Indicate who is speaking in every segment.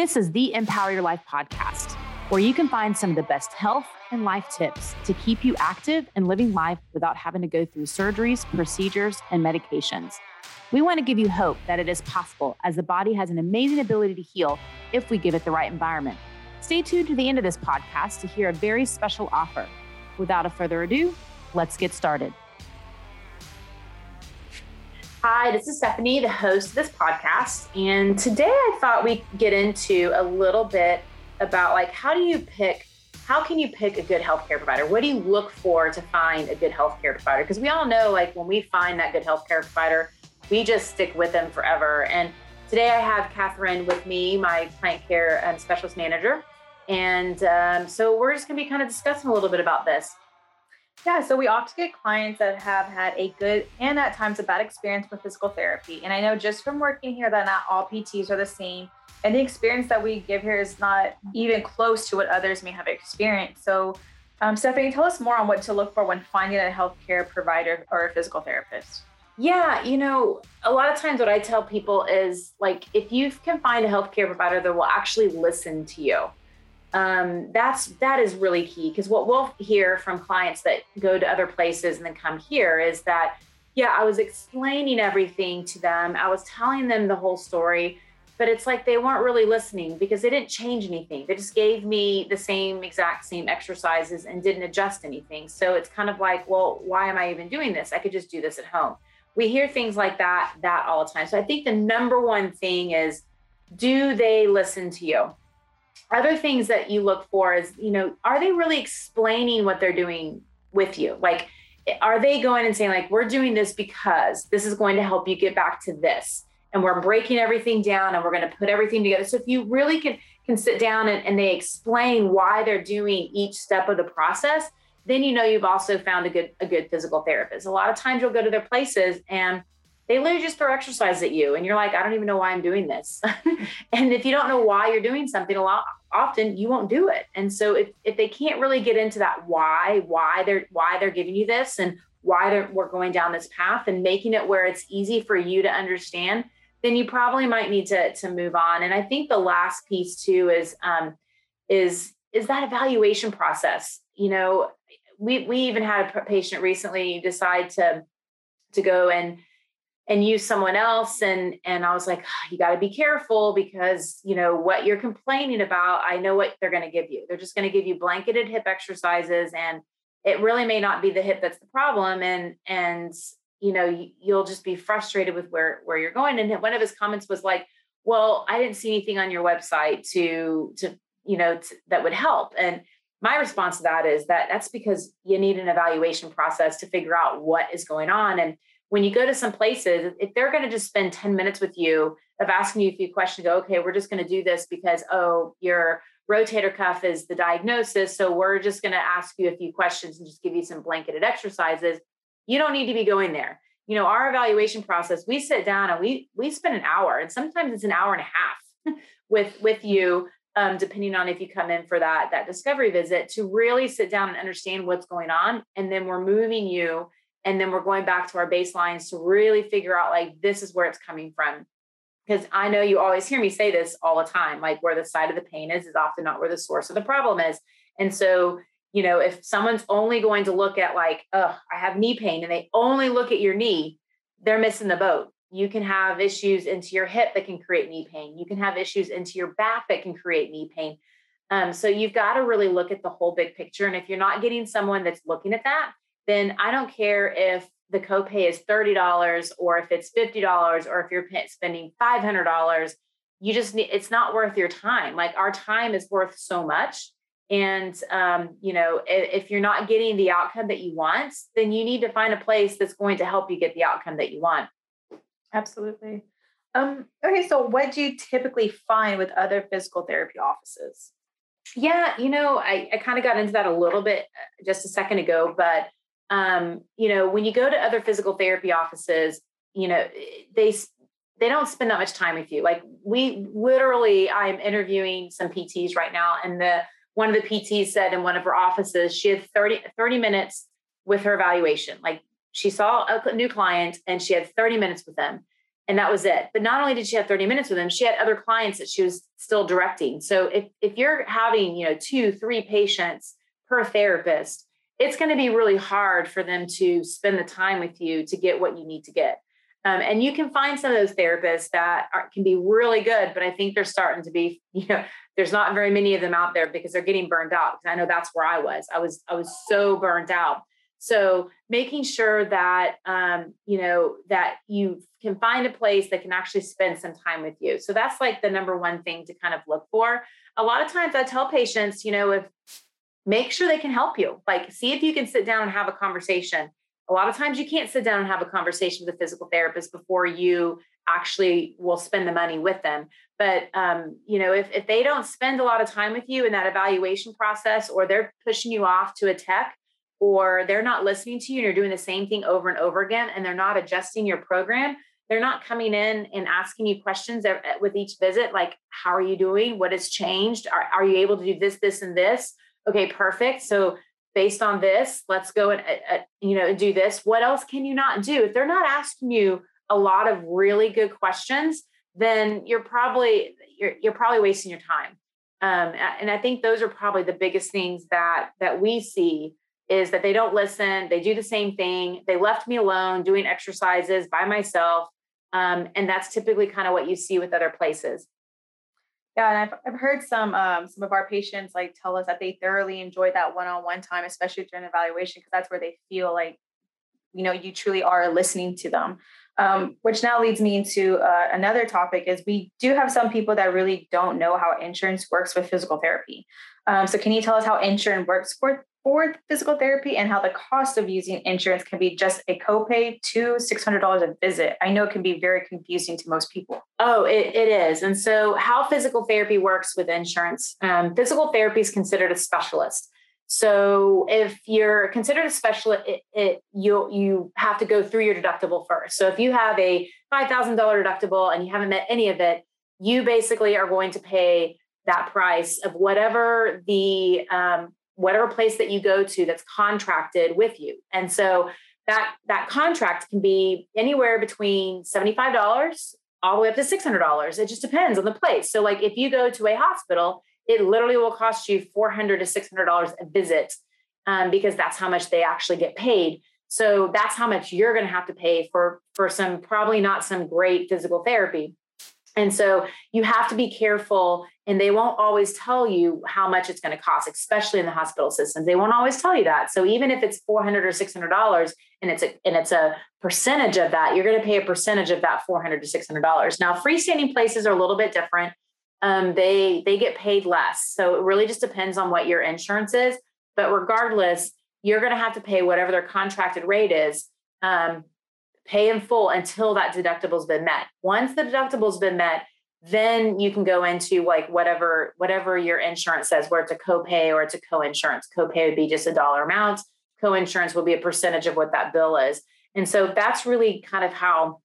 Speaker 1: This is the mPower Your Life podcast, where you can find some of the best health and life tips to keep you active and living life without having to go through surgeries, procedures, and medications. We want to give you hope that it is possible, as the body has an amazing ability to heal if we give it the right environment. Stay tuned to the end of this podcast to hear a very special offer. Without a further ado, let's get started. Hi, this is Stefani, the host of this podcast. And today I thought we'd get into a little bit about like how do you pick how can you pick a good healthcare provider? What do you look for to find a good healthcare provider? Because we all know like when we find that good healthcare provider, we just stick with them forever. And today I have Catherine with me, my client care and specialist manager. And um, so we're just going to be kind of discussing a little bit about this.
Speaker 2: Yeah, so we often get clients that have had a good and at times a bad experience with physical therapy. And I know just from working here that not all PTs are the same. And the experience that we give here is not even close to what others may have experienced. So, um, Stefani, tell us more on what to look for when finding a healthcare provider or a physical therapist.
Speaker 1: Yeah, you know, a lot of times what I tell people is like if you can find a healthcare provider that will actually listen to you um, that's that is really key because what we'll hear from clients that go to other places and then come here is that yeah i was explaining everything to them. I was telling them the whole story but it's like they weren't really listening because they didn't change anything. They just gave me the same exact same exercises and didn't adjust anything. So it's kind of like well why am i even doing this? I could just do this at home. We hear things like that that all the time. So i think the number one thing is do they listen to you other things that you look for is you know are they really explaining what they're doing with you? Like are they going and saying like we're doing this because this is going to help you get back to this and we're breaking everything down and we're going to put everything together. So if you really can can sit down and, and they explain why they're doing each step of the process then you know you've also found a good a good physical therapist. A lot of times you'll go to their places and they literally just throw exercise at you and you're like i don't even know why i'm doing this. And if you don't know why you're doing something a lot often you won't do it. And so if, if they can't really get into that why why they're why they're giving you this and why we're going down this path and making it where it's easy for you to understand then you probably might need to to move on. And i think the last piece too is um is is that evaluation process. You know we we even had a patient recently decide to to go and and use someone else and and i was like oh, you got to be careful because you know what you're complaining about i know what they're going to give you. They're just going to give you blanketed hip exercises and it really may not be the hip that's the problem and and you know you'll just be frustrated with where where you're going. And one of his comments was like well i didn't see anything on your website to to you know to, that would help. And my response to that is that that's because you need an evaluation process to figure out what is going on and when you go to some places, if they're going to just spend 10 minutes with you of asking you a few questions, go, okay, we're just going to do this because, oh, your rotator cuff is the diagnosis. So we're just going to ask you a few questions and just give you some blanketed exercises. You don't need to be going there. You know, our evaluation process, we sit down and we we spend an hour and sometimes it's an hour and a half with with you um, depending on if you come in for that that discovery visit to really sit down and understand what's going on and then we're moving you and then we're going back to our baselines to really figure out like this is where it's coming from. Because i know you always hear me say this all the time like where the side of the pain is is often not where the source of the problem is. And so you know if someone's only going to look at like oh i have knee pain and they only look at your knee they're missing the boat. You can have issues into your hip that can create knee pain. You can have issues into your back that can create knee pain. Um, so you've got to really look at the whole big picture. And if you're not getting someone that's looking at that then I don't care if the copay is $30 or if it's $50 or if you're spending $500 you just need it's not worth your time. Like our time is worth so much. And um, you know if, if, you're not getting the outcome that you want then you need to find a place that's going to help you get the outcome that you want.
Speaker 2: Absolutely. Um, okay so what do you typically find with other physical therapy offices?
Speaker 1: Yeah you know i, I kind of got into that a little bit uh, just a second ago but um, you know, when you go to other physical therapy offices, you know, they they don't spend that much time with you. Like we literally, I'm interviewing some PTs right now, and the one of the PTs said in one of her offices, she had 30, 30 minutes with her evaluation. Like she saw a new client and she had 30 minutes with them. and that was it. But not only did she have 30 minutes with them, she had other clients that she was still directing. So if if you're having, you know, two, three patients per therapist, it's going to be really hard for them to spend the time with you to get what you need to get. Um, and you can find some of those therapists that are, can be really good, but I think they're starting to be, you know, there's not very many of them out there because they're getting burned out. Because I know that's where I was. I was I was so burned out. So making sure that um, you know that you can find a place that can actually spend some time with you. So that's like the number one thing to kind of look for. A lot of times I tell patients, you know, if make sure they can help you. Like see if you can sit down and have a conversation. A lot of times you can't sit down and have a conversation with a physical therapist before you actually will spend the money with them. But um, you know if, if they don't spend a lot of time with you in that evaluation process or they're pushing you off to a tech or they're not listening to you and you're doing the same thing over and over again and they're not adjusting your program they're not coming in and asking you questions with each visit like how are you doing? What has changed? Are, are you able to do this this and this okay perfect. So based on this let's go and uh, you know do this. What else can you not do? If they're not asking you a lot of really good questions then you're probably you're, you're probably wasting your time. Um, and i think those are probably the biggest things that that we see is that they don't listen they do the same thing they left me alone doing exercises by myself um, and that's typically kind of what you see with other places
Speaker 2: yeah, and I've, I've heard some um, some of our patients like tell us that they thoroughly enjoy that one-on-one time, especially during evaluation, because that's where they feel like you know you truly are listening to them. Um, which now leads me into uh, another topic: is we do have some people that really don't know how insurance works with physical therapy. Um, so, can you tell us how insurance works for for physical therapy and how the cost of using insurance can be just a copay to $600 a visit. I know it can be very confusing to most people.
Speaker 1: Oh, it, it is. And so, how physical therapy works with insurance um, physical therapy is considered a specialist. So, if you're considered a specialist, it, it, you you have to go through your deductible first. So, if you have a $5,000 deductible and you haven't met any of it, you basically are going to pay that price of whatever the um, whatever place that you go to that's contracted with you. And so that that contract can be anywhere between $75 all the way up to $600. It just depends on the place. So like if you go to a hospital, it literally will cost you $400 to $600 a visit um, because that's how much they actually get paid. So that's how much you're going to have to pay for for some probably not some great physical therapy. And so you have to be careful, and they won't always tell you how much it's going to cost, especially in the hospital systems. They won't always tell you that. So even if it's four hundred or six hundred dollars, and it's a and it's a percentage of that, you're going to pay a percentage of that four hundred to six hundred dollars. Now, freestanding places are a little bit different. Um, they they get paid less, so it really just depends on what your insurance is. But regardless, you're going to have to pay whatever their contracted rate is. Um, pay in full until that deductible's been met. Once the deductible's been met, then you can go into like whatever whatever your insurance says, where it's a copay or it's a co-insurance. Copay would be just a dollar amount. Co-insurance will be a percentage of what that bill is. And so that's really kind of how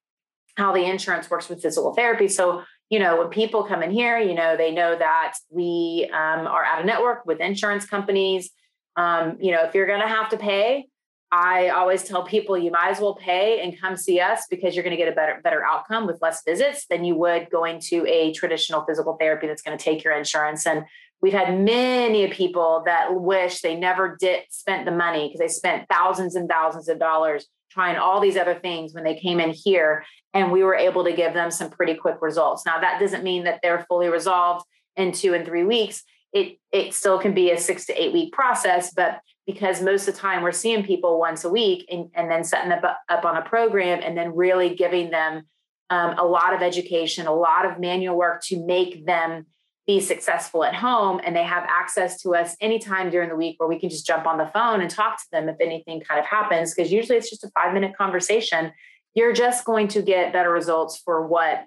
Speaker 1: how the insurance works with physical therapy. So you know when people come in here, you know they know that we um, are out of network with insurance companies. Um, you know if you're going to have to pay, I always tell people you might as well pay and come see us because you're going to get a better better outcome with less visits than you would going to a traditional physical therapy that's going to take your insurance. And we've had many people that wish they never did spent the money because they spent thousands and thousands of dollars trying all these other things when they came in here and we were able to give them some pretty quick results. Now that doesn't mean that they're fully resolved in 2 and 3 weeks. It it still can be a 6 to 8 week process, but because most of the time we're seeing people once a week and, and then setting up, up on a program and then really giving them um, a lot of education, a lot of manual work to make them be successful at home. And they have access to us anytime during the week where we can just jump on the phone and talk to them if anything kind of happens. Because usually it's just a five minute conversation. You're just going to get better results for what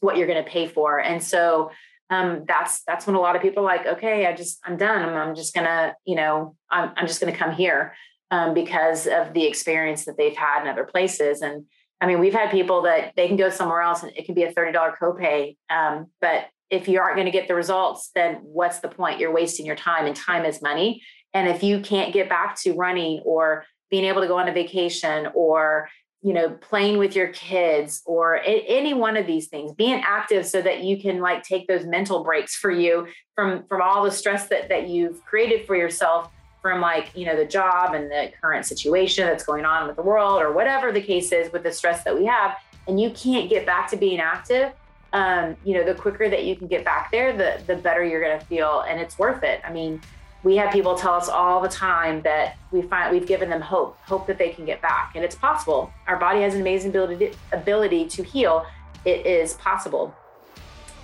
Speaker 1: what you're going to pay for. And so um, that's that's when a lot of people are like, okay, I just I'm done. I'm, I'm just gonna, you know, I'm, I'm just gonna come here um, because of the experience that they've had in other places. And I mean, we've had people that they can go somewhere else and it can be a thirty dollar copay, um, but if you aren't going to get the results, then what's the point? You're wasting your time, and time is money. And if you can't get back to running or being able to go on a vacation or you know, playing with your kids or any one of these things, being active so that you can like take those mental breaks for you from from all the stress that that you've created for yourself from like, you know, the job and the current situation that's going on with the world or whatever the case is with the stress that we have and you can't get back to being active, um, you know, the quicker that you can get back there, the the better you're going to feel and it's worth it. I mean, we have people tell us all the time that we find we've given them hope, hope that they can get back, and it's possible. Our body has an amazing ability ability to heal. It is possible.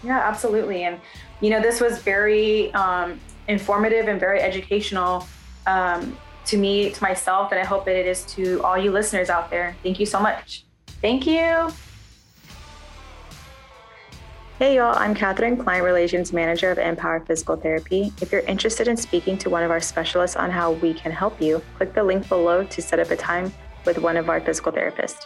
Speaker 2: Yeah, absolutely. And you know, this was very um, informative and very educational um, to me, to myself, and I hope that it is to all you listeners out there. Thank you so much.
Speaker 1: Thank you.
Speaker 2: Hey y'all, I'm Catherine, Client Relations Manager of mPower Physical Therapy. If you're interested in speaking to one of our specialists on how we can help you, click the link below to set up a time with one of our physical therapists.